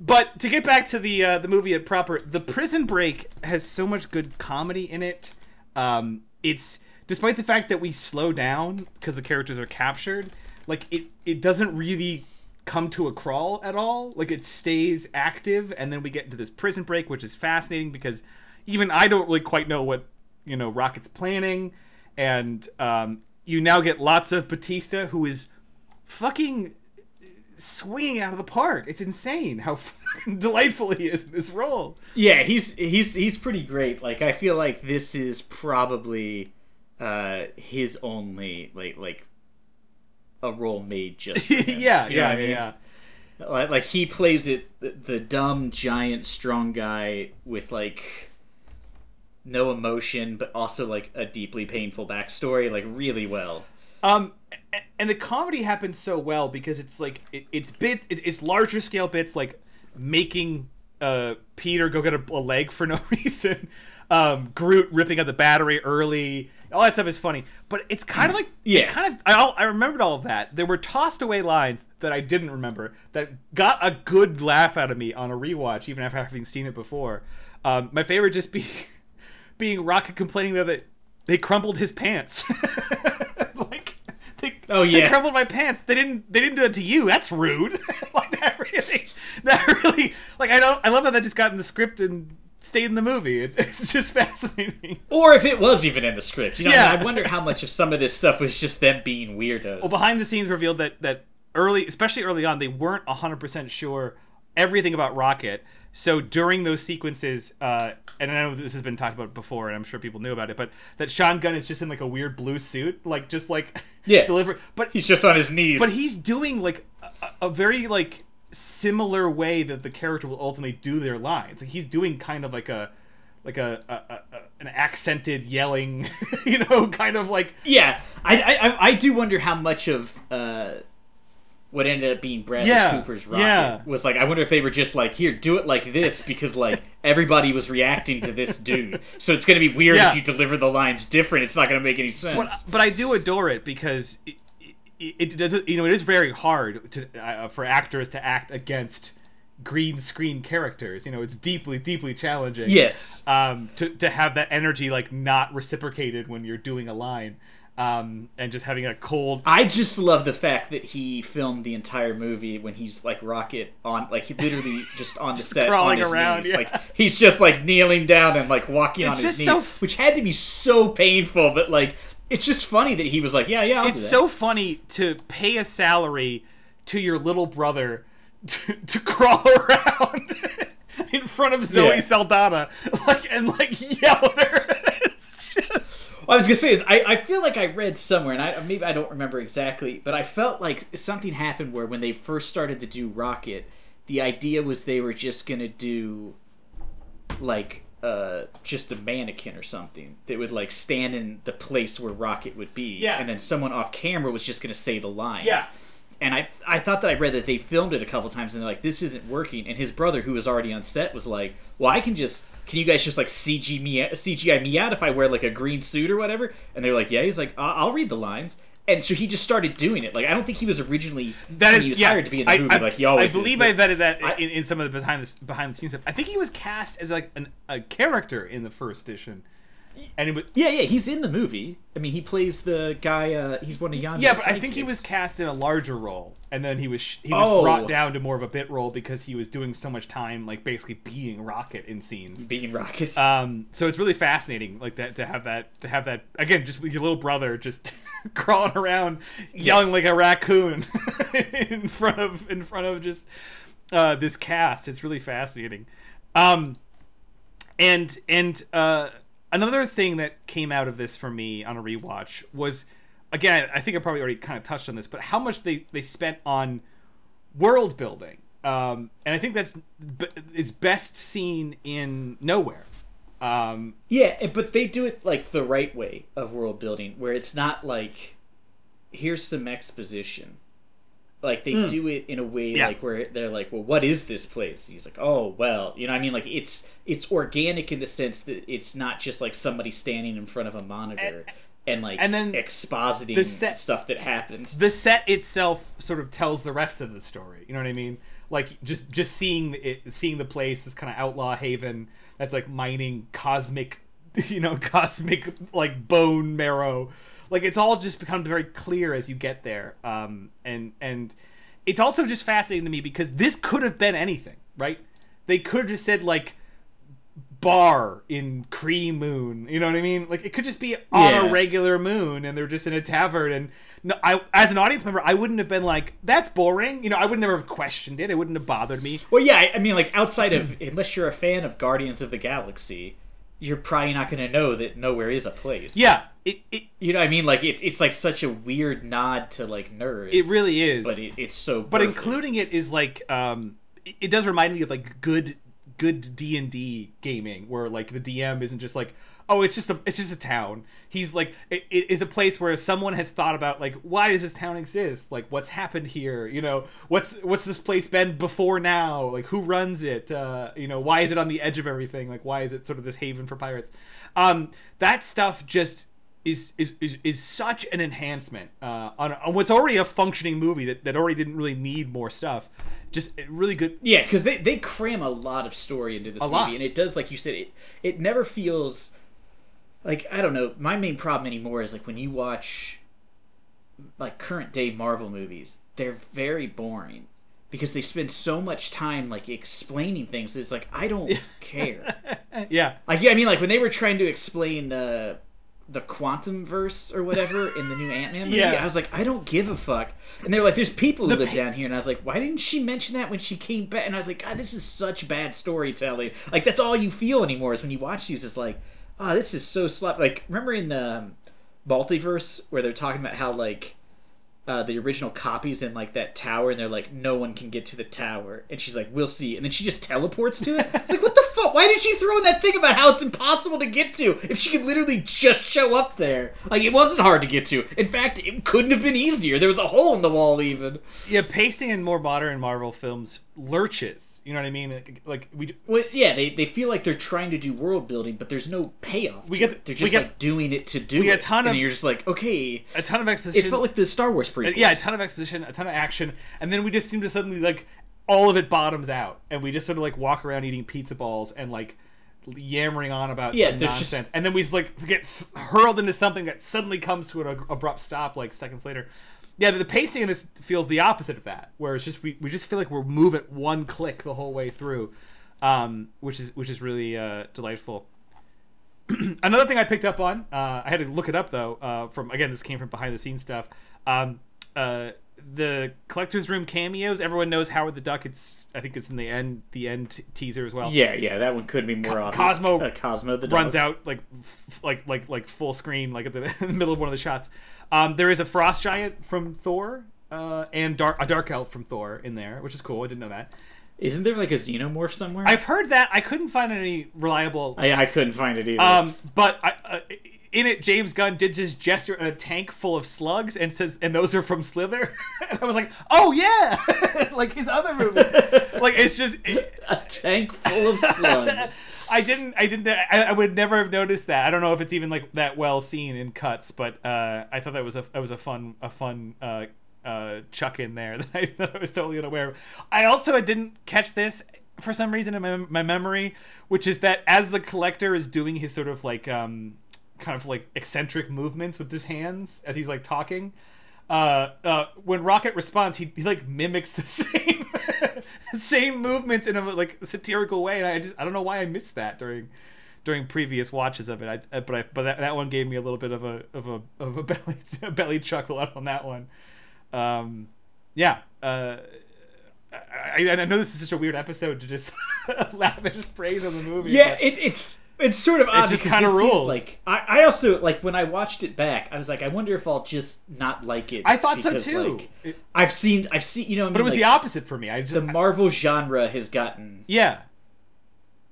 but to get back to the uh, the movie at proper, the Prison Break has so much good comedy in it. Um, it's despite the fact that we slow down because the characters are captured, like it it doesn't really come to a crawl at all. Like it stays active, and then we get into this Prison Break, which is fascinating because even I don't really quite know what you know Rocket's planning, and um, you now get lots of Batista who is fucking swinging out of the park. It's insane how delightful he is in this role. Yeah, he's he's he's pretty great. Like I feel like this is probably uh his only like like a role made just for him. yeah, You know yeah, I mean? yeah. Like, like he plays it the, the dumb giant strong guy with like no emotion but also like a deeply painful backstory like really well. Um, and the comedy happens so well because it's like it, it's bit it, it's larger scale bits like making uh Peter go get a, a leg for no reason. Um, Groot ripping out the battery early. All that stuff is funny, but it's kind of like Yeah. it's kind of I all, I remembered all of that. There were tossed away lines that I didn't remember that got a good laugh out of me on a rewatch, even after having seen it before. Um, my favorite just being being Rocket complaining that they, they crumpled his pants. like they, Oh, they crumpled my pants. They didn't they didn't do it to you. That's rude. like that really that really like I don't I love how that just got in the script and stayed in the movie. It, it's just fascinating. Or if it was even in the script. You know, Yeah. I wonder how much of some of this stuff was just them being weirdos. Well, behind the scenes revealed that that early, especially early on, they weren't hundred percent sure everything about Rocket. So during those sequences, uh, and I know this has been talked about before, and I'm sure people knew about it, but that Sean Gunn is just in like a weird blue suit, like just like Yeah. deliver. But He's just on his knees. but he's doing like a, a very like similar way that the character will ultimately do their lines. Like he's doing kind of like a like a, a, a, an accented yelling, you know, kind of like yeah, I, I I do wonder how much of uh, what ended up being Bradley Yeah, Cooper's rocket yeah. was like. I wonder if they were just like, here, do it like this because like everybody was reacting to this dude, so it's gonna be weird Yeah. if you deliver the lines different. It's not gonna make any sense. but, but I do adore it because it, does you know it is very hard to uh, for actors to act against green screen characters. You know, it's deeply deeply challenging. yes, Um, to to have that energy like not reciprocated when you're doing a line, um, and just having a cold. I just love the fact that he filmed the entire movie when he's like rocket on, like he literally just on the set crawling on his around, knees. yeah. Like he's just like kneeling down and like walking on his just knees, so f- which had to be so painful. But like, it's just funny that he was like, yeah, yeah, I'll it's so funny to pay a salary to your little brother to, to crawl around in front of Zoe Yeah. Saldana, like and like yell at her. It's just What I was gonna say is I, I feel like I read somewhere and I maybe I don't remember exactly, but I felt like something happened where when they first started to do Rocket, the idea was they were just gonna do like uh just a mannequin or something that would like stand in the place where Rocket would be. Yeah. And then someone off camera was just gonna say the lines. Yeah. And I, I thought that I read that they filmed it a couple times and they're like, this isn't working. And his brother, who was already on set, was like, well, I can just, can you guys just like CG me, CGI me out if I wear like a green suit or whatever? And they're like, yeah. He's like, I'll read the lines. And so he just started doing it. Like I don't think he was originally that is he was yeah. hired to be in the I, movie. I, like he always. I believe is, I vetted that I- in, in some of the behind the behind the scenes stuff. I think he was cast as like an, a character in the first edition, and it was Yeah, yeah, he's in the movie. I mean, he plays the guy. Uh, he's one of Yondu's Yeah, but I think he was cast in a larger role, and then he was sh- he was Oh. brought down to more of a bit role because he was doing so much time, like basically being Rocket in scenes. being Rocket. Um, so it's really fascinating, like that to have that to have that again, just with your little brother just crawling around, yelling like a raccoon in front of in front of just uh, this cast. It's really fascinating. Um, and and uh, another thing that came out of this for me on a rewatch was again i think i probably already kind of touched on this but how much they they spent on world building um, and i think that's it's best seen in Knowhere um, Yeah, but they do it like the right way of world building, where it's not like here's some exposition. Like they hmm. do it in a way. Yeah. like where they're like, well, what is this place? He's like, oh well, you know, what I mean, like it's it's organic in the sense that it's not just like somebody standing in front of a monitor and, like and then expositing the set- stuff that happened. the set itself sort of tells the rest of the story you know what i mean like just just seeing it seeing the place this kind of outlaw haven that's like mining cosmic you know cosmic like bone marrow like it's all just become very clear as you get there um and and it's also just fascinating to me because this could have been anything right they could have just said like bar in Kree Moon. You know what I mean? Like it could just be on Yeah. a regular moon, and they're just in a tavern. And no, I, as an audience member, I wouldn't have been like, "That's boring." You know, I would never have questioned it. It wouldn't have bothered me. Well, yeah, I mean, like outside of unless you're a fan of Guardians of the Galaxy, you're probably not going to know that Knowhere is a place. Yeah, it it, You know, what I mean, like it's it's like such a weird nod to like nerds. it really is. but it, it's so. but including it is like um it, it does remind me of like good good d&d gaming where like the dm isn't just like oh it's just a it's just a town he's like it, it is a place where someone has thought about like why does this town exist like what's happened here you know what's what's this place been before now like who runs it uh you know why is it on the edge of everything like why is it sort of this haven for pirates um that stuff just is is, is, is such an enhancement uh, on, on what's already a functioning movie that, that already didn't really need more stuff. Just really good. yeah, because they they cram a lot of story into this movie, lot. and it does, like you said, it it never feels like I don't know. My main problem anymore is like when you watch like current day Marvel movies, they're very boring because they spend so much time like explaining things. It's like I don't care. Yeah, Like yeah, I mean, like when they were trying to explain the the quantum verse or whatever in the new Ant Man movie. Yeah. I was like, I don't give a fuck. And they were like, there's people who The live pa- down here. And I was like, why didn't she mention that when she came back? And I was like, God, this is such bad storytelling. Like, that's all you feel anymore is when you watch these. It's like, oh, this is so slap. Like, remember in the um, multiverse where they're talking about how, like, uh, the original copies in like that tower, and they're like, no one can get to the tower, and she's like, we'll see, and then she just teleports to it. It's like, what the fuck? Why did she throw in that thing about how it's impossible to get to if she could literally just show up there? Like it wasn't hard to get to. In fact, it couldn't have been easier. There was a hole in the wall even. Yeah, pacing in more modern Marvel films lurches. You know what I mean? Like, like we Well, yeah, they, they feel like they're trying to do world building, but there's no payoff. We get- they're just get- like doing it to do we get it. a ton and of- you're just like, okay. a ton of exposition. It felt like the Star Wars yeah, a ton of exposition, a ton of action, and then we just seem to suddenly like all of it bottoms out, and we just sort of like walk around eating pizza balls and like yammering on about Yeah, nonsense, just- and then we like get hurled into something that suddenly comes to an abrupt stop like seconds later. Yeah, the pacing in this feels the opposite of that, where it's just we, we just feel like we're moving one click the whole way through, um, which is which is really uh, delightful. Another thing I picked up on, uh, I had to look it up though. Uh, from again, this came from behind the scenes stuff. Um, uh, the collector's room cameos. Everyone knows Howard the Duck. It's I think it's in the end the end teaser as well. Yeah, yeah, that one could be more obvious. Cosmo uh, Cosmo the runs dog. out like f- like like like full screen like at the, in the middle of one of the shots. Um, there is a frost giant from Thor uh, and dark a dark elf from Thor in there, which is cool. I didn't know that. Isn't there like a xenomorph somewhere? I've heard that. I couldn't find any reliable I, I couldn't find it either. Um, but I, uh, in it, James Gunn did just gesture at a tank full of slugs and says, "And those are from Slither." and I was like, "Oh yeah!" like his other movie. like it's just. a tank full of slugs. I didn't. I didn't. I, I would never have noticed that. I don't know if it's even like that well seen in cuts, but uh, I thought that was a that was a fun a fun uh, uh, chuck in there that I, that I was totally unaware of. I also didn't catch this for some reason in my, my memory, which is that as the collector is doing his sort of like um, kind of like eccentric movements with his hands as he's like talking. Uh, uh, when Rocket responds, he, he like mimics the same same movements in a like satirical way, and I just I don't know why I missed that during during previous watches of it. I, but I but that, that one gave me a little bit of a of a of a belly a belly chuckle out on that one. Um, yeah. Uh, I, I know this is such a weird episode to just lavish praise on the movie. yeah, but- it, it's it's sort of odd just kinda this is, rules. Like I, I also like when I watched it back, I was like, I wonder if I'll just not like it. I thought so too. like, It- I've seen I've seen you know, I but it was like, the opposite for me. I just the Marvel genre has gotten yeah.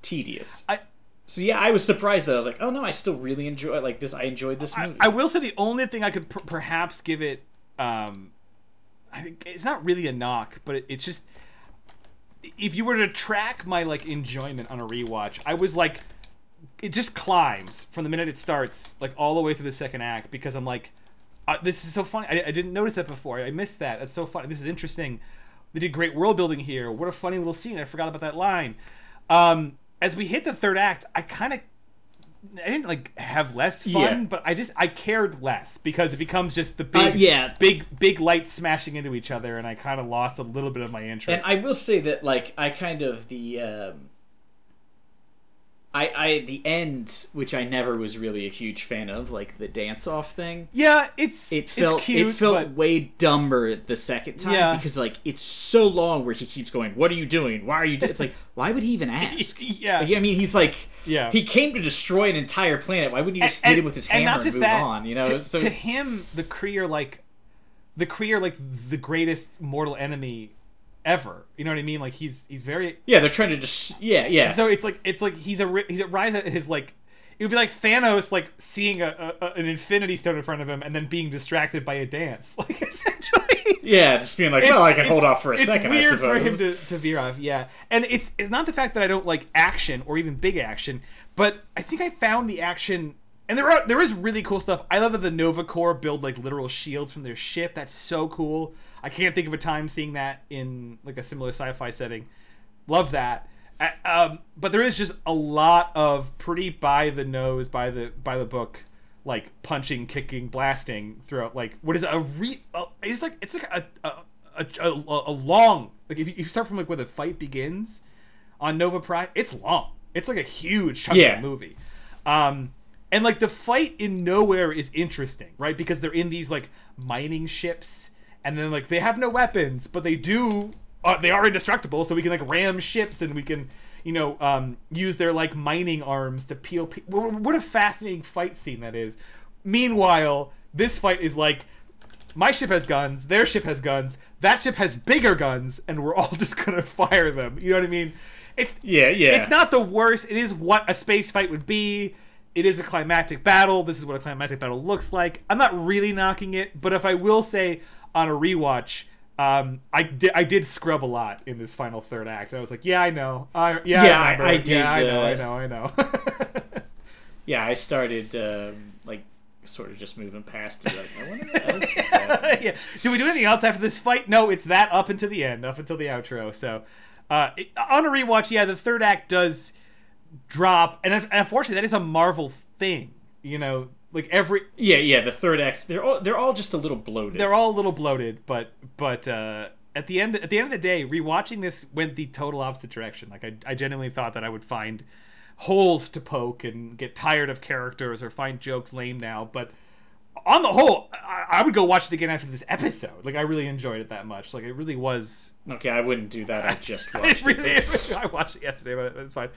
tedious. I So yeah, I was surprised that I was like, oh no, I still really enjoy like this. I enjoyed this I, movie. I will say the only thing I could per- perhaps give it, um, I think it's not really a knock, but it, it's just if you were to track my like enjoyment on a rewatch, I was like, it just climbs from the minute it starts, like all the way through the second act, because I'm like, uh, this is so funny. I, I didn't notice that before. I missed that. That's so funny. This is interesting. They did great world building here. What a funny little scene. I forgot about that line. Um, as we hit the third act, I kind of I didn't like have less fun, Yeah. but I just I cared less because it becomes just the big Uh, yeah. big big lights smashing into each other, and I kind of lost a little bit of my interest. And. I will say that, like, I kind of the, um, I, I the end, which I never was really a huge fan of, like the dance off thing. yeah, it's It felt it's cute, it felt but way dumber the second time Yeah. because like it's so long where he keeps going, "What are you doing? Why are you?" Do-? It's like, why would he even ask? yeah, Like, I mean, he's like, Yeah. he came to destroy an entire planet. Why wouldn't you just hit him with his hammer and, move on? You know, to, so to him, the Kree are like the Kree are like the greatest mortal enemy ever. You know what I mean? Like he's he's very yeah, they're trying to just yeah, yeah. So it's like it's like he's a he's arrived at his like it would be like Thanos like seeing a, a, an Infinity Stone in front of him and then being distracted by a dance, like essentially. yeah, just being like, well, oh, I can hold off for a it's second. weird I suppose. for him to, to veer off, yeah. And it's it's not the fact that I don't like action or even big action, but I think I found the action. And there are there is really cool stuff. I love that the Nova Corps build like literal shields from their ship. That's so cool. I can't think of a time seeing that in like a similar sci-fi setting. Love that. Um, but there is just a lot of pretty by the nose, by the by the book, like punching, kicking, blasting throughout. Like what is a re? Uh, it's like it's like a a, a, a, a long like if you, if you start from like where the fight begins on Nova Prime, it's long. It's like a huge chunk Yeah. of the movie. Um, and like the fight in Knowhere is interesting, right? Because they're in these like mining ships, and then like they have no weapons, but they do. Uh, they are indestructible, so we can like ram ships, and we can, you know, um, use their like mining arms to peel. Pe- what a fascinating fight scene that is. Meanwhile, this fight is like my ship has guns, their ship has guns, that ship has bigger guns, and we're all just gonna fire them. You know what I mean? It's yeah, yeah. It's not the worst. It is what a space fight would be. It is a climactic battle. This is what a climactic battle looks like. I'm not really knocking it, but if I will say on a rewatch, um, I did I did scrub a lot in this final third act. I was like, yeah, I know. Uh, yeah, Yeah, I, I-. I did, Yeah, I know. uh, I know. I know. yeah, I started um, like sort of just moving past it. Like, what else is yeah. Do we do anything else after this fight? No, it's that up until the end, up until the outro. So, uh, it- on a rewatch, yeah, the third act does drop, and, and unfortunately, that is a Marvel thing. You know, like every Yeah, yeah. The third act, they're all they're all just a little bloated. they're all a little bloated, but but uh, at the end at the end of the day, rewatching this went the total opposite direction. Like I, I genuinely thought that I would find holes to poke and get tired of characters or find jokes lame now, but on the whole, I, I would go watch it again after this episode. Like I really enjoyed it that much. Like it really was. okay, I wouldn't do that. I just watched really, it. I watched it yesterday, but it's fine.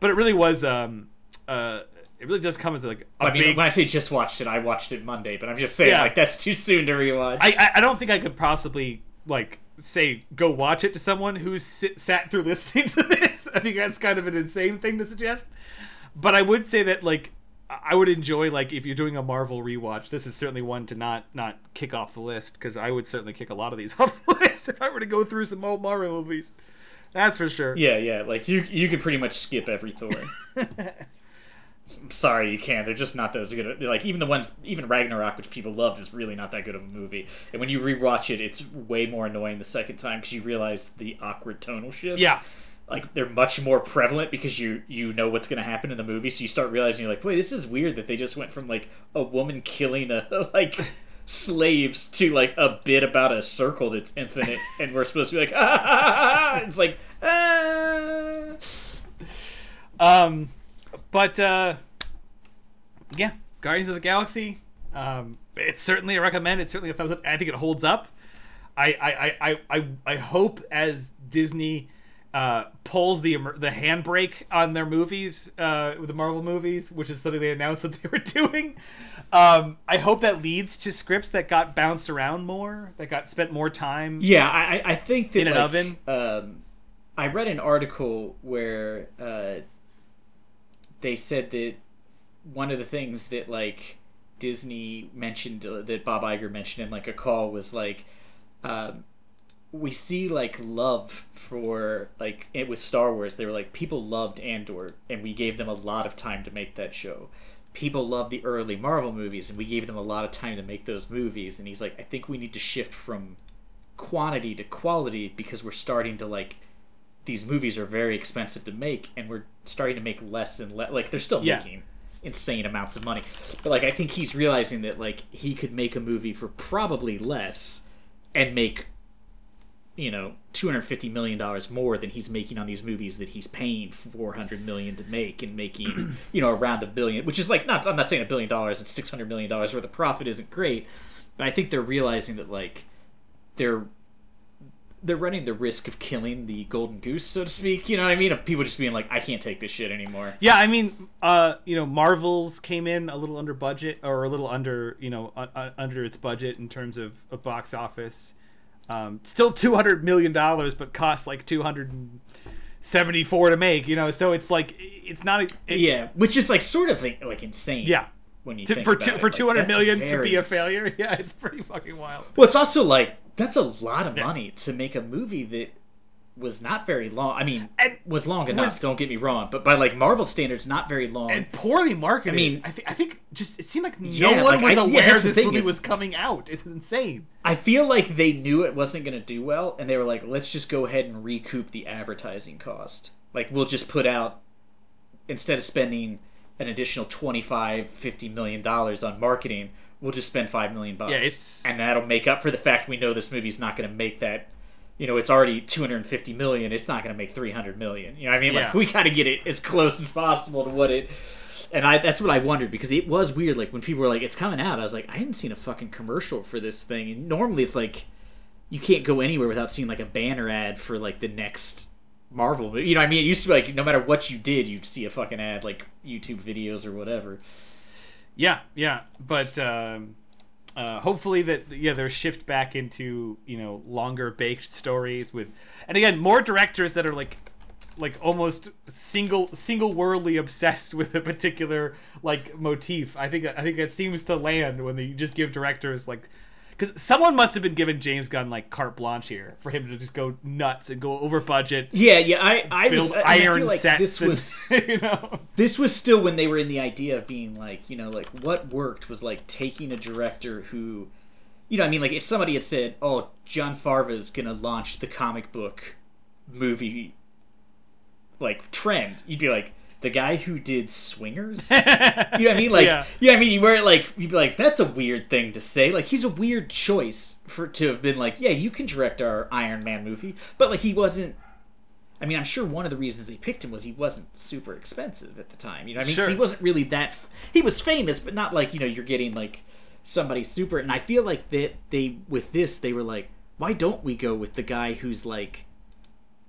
But it really was. Um, uh, it really does come as like a I mean, big when I say just watched it, I watched it Monday. But I'm just saying, Yeah. like that's too soon to rewatch. I, I I don't think I could possibly like say go watch it to someone who's sit, sat through listening to this. I think that's kind of an insane thing to suggest. But I would say that like I I would enjoy like if you're doing a Marvel rewatch, this is certainly one to not not kick off the list because I would certainly kick a lot of these off the list if I were to go through some old Marvel movies. That's for sure. yeah, yeah. Like you, you could pretty much skip every Thor. Sorry, you can't. They're just not those good. Like even the one, even Ragnarok, which people loved, is really not that good of a movie. And when you rewatch it, it's way more annoying the second time because you realize the awkward tonal shifts. Yeah. like they're much more prevalent because you you know what's going to happen in the movie, so you start realizing you're like, wait, this is weird that they just went from like a woman killing a like slaves to like a bit about a circle that's infinite, and we're supposed to be like, ah, it's like, ah. Um, but uh, yeah, Guardians of the Galaxy. Um, it's certainly a recommend. It's certainly a thumbs up. I think it holds up. I I I I, I, I hope as Disney uh, pulls the the handbrake on their movies uh, with the Marvel movies, which is something they announced that they were doing. Um, I hope that leads to scripts that got bounced around more, that got spent more time. Yeah, I, I- I think that In an like, oven? Um, I read an article where uh, they said that one of the things that like Disney mentioned uh, that Bob Iger mentioned in like a call was like um, we see like love for like it with Star Wars. They were like people loved Andor, and we gave them a lot of time to make that show. People loved the early Marvel movies, and we gave them a lot of time to make those movies. And he's like, I think we need to shift from quantity to quality because we're starting to like these movies are very expensive to make and we're starting to make less and less like they're still Yeah. making insane amounts of money but like i think he's realizing that like he could make a movie for probably less and make you know 250 million dollars more than he's making on these movies that he's paying 400 million to make and making you know around a billion which is like not i'm not saying a billion dollars and 600 million dollars where the profit isn't great but i think they're realizing that like they're they're running the risk of killing the golden goose, so to speak. You know what I mean? Of people just being like, I can't take this shit anymore. Yeah, I mean, uh, you know, Marvel's came in a little under budget or a little under, you know, uh, under its budget in terms of, of box office. Um, still two hundred million dollars, but cost like two hundred and seventy-four to make. You know, so it's like it's not. A, it- Yeah, which is like sort of like, like insane. yeah. when you To, think for two, for two hundred million to be a failure, yeah, it's pretty fucking wild. Well, it's also like that's a lot of money to make a movie that was not very long. I mean, And was long enough. was- don't get me wrong, but by like Marvel standards, not very long. And poorly marketed. I mean- I think I think just it seemed like no Yeah, one like, was I- aware the this thing movie is- was coming out. It's insane. I feel like they knew it wasn't going to do well, and they were like, let's just go ahead and recoup the advertising cost. Like, we'll just put out, instead of spending an additional 25, 50 million dollars on marketing, we'll just spend 5 million bucks. Yeah, it's- And that'll make up for the fact we know this movie's not going to make that. You know, it's already 250 million. It's not going to make 300 million. You know what I mean? Like, we got to get it as close as possible to what it. and I that's what I wondered because it was weird. Like when people were like, "It's coming out," I was like, "I haven't seen a fucking commercial for this thing." And normally it's like you can't go anywhere without seeing like a banner ad for like the next Marvel movie. You know, what I mean, it used to be like no matter what you did, you'd see a fucking ad, like YouTube videos or whatever. Yeah, yeah, but um, uh, hopefully that yeah they're shift back into you know longer baked stories with, and again more directors that are like like almost single single worldly obsessed with a particular like motif. I think I think that seems to land when they just give directors like because someone must have been given James Gunn like carte blanche here for him to just go nuts and go over budget. Yeah, yeah. I I build was I, iron I like sets. this and, was you know. this was still when they were in the idea of being like you know like what worked was like taking a director who you know i mean like if somebody had said oh Jon Favreau's gonna launch the comic book movie like trend you'd be like the guy who did swingers you know what i mean like Yeah. you know what i mean you weren't like you'd be like that's a weird thing to say like he's a weird choice for to have been like yeah you can direct our iron man movie but like he wasn't I mean, I'm sure one of the reasons they picked him was he wasn't super expensive at the time. You know, what I mean, Sure. he wasn't really that. F- he was famous, but not like you know you're getting like somebody super. And I feel like that they with this they were like, why don't we go with the guy who's like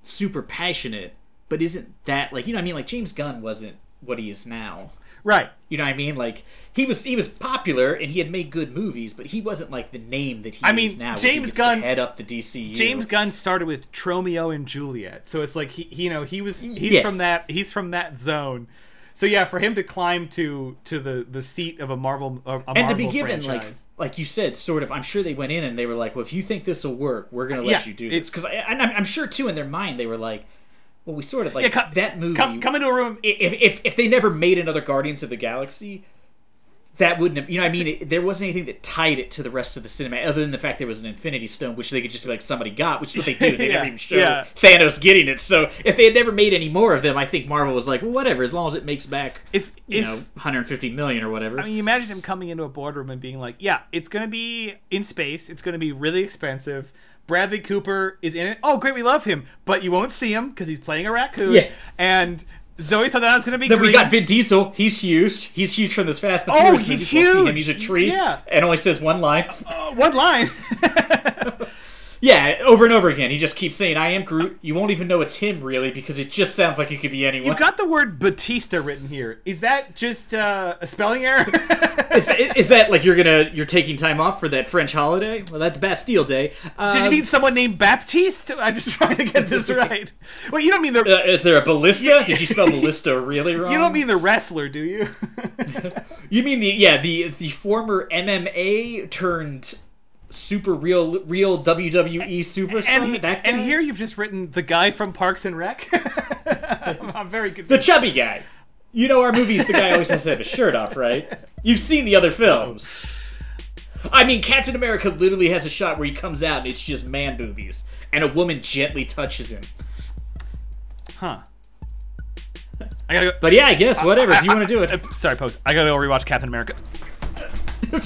super passionate, but isn't that like you know what I mean? Like James Gunn wasn't what he is now. Right. You know what I mean? Like he was he was popular and he had made good movies, but he wasn't like the name that he I is mean, now. when he James Gunn- head up the DCU. James Gunn started with Tromeo and Juliet, so it's like he, you know, he was he's Yeah. from that he's from that zone. So yeah, for him to climb to to the the seat of a Marvel a, and to be given franchise. like like you said sort of i'm sure they went in and they were like well if you think this will work we're gonna let Yeah, you do this because I'm, I'm sure too in their mind they were like well we sort of like Yeah, come- that movie come come into a room. if, if if they never made another guardians of the galaxy that wouldn't have you know i mean it, there wasn't anything that tied it to the rest of the cinema other than the fact there was an infinity stone which they could just be like somebody got which is what they do they Yeah, never even show yeah. thanos getting it so if they had never made any more of them i think marvel was like well whatever as long as it makes back If you if know 150 million or whatever I mean, you imagine him coming into a boardroom and being like, "Yeah, it's going to be in space. It's going to be really expensive. Bradley Cooper is in it. Oh, great, we love him, but you won't see him because he's playing a raccoon. Yeah. And Zoe Saldana's going to be Then green. we got Vin Diesel. He's huge. He's huge from this Fast and Oh, Furious he's. We'll see him. huge. He's a tree. Yeah. And only says one line. Uh, one line. Yeah, over and over again. He just keeps saying, I am Groot. You won't even know it's him, really, because it just sounds like it could be anyone. You've got the word Batista written here. Is that just uh, a spelling error? is, is that like you're gonna you're taking time off for that French holiday? Well, that's Bastille Day. Um, Did you mean someone named Baptiste? I'm just trying to get this right. Well, you don't mean the uh, is there a ballista? Did you spell ballista really wrong? you don't mean the wrestler, do you? You mean the yeah the the former MMA turned super real real WWE superstar? and he- that and here you've just written the guy from Parks and Rec. I'm, I'm very good. The chubby guy. You know our movies, the guy always has to have his shirt off, right? You've seen the other films. I mean, Captain America literally has a shot where he comes out and it's just man boobies, and a woman gently touches him. Huh. I gotta go. But yeah, I guess whatever. If you want to do it. Uh, sorry, post. I gotta go rewatch Captain America.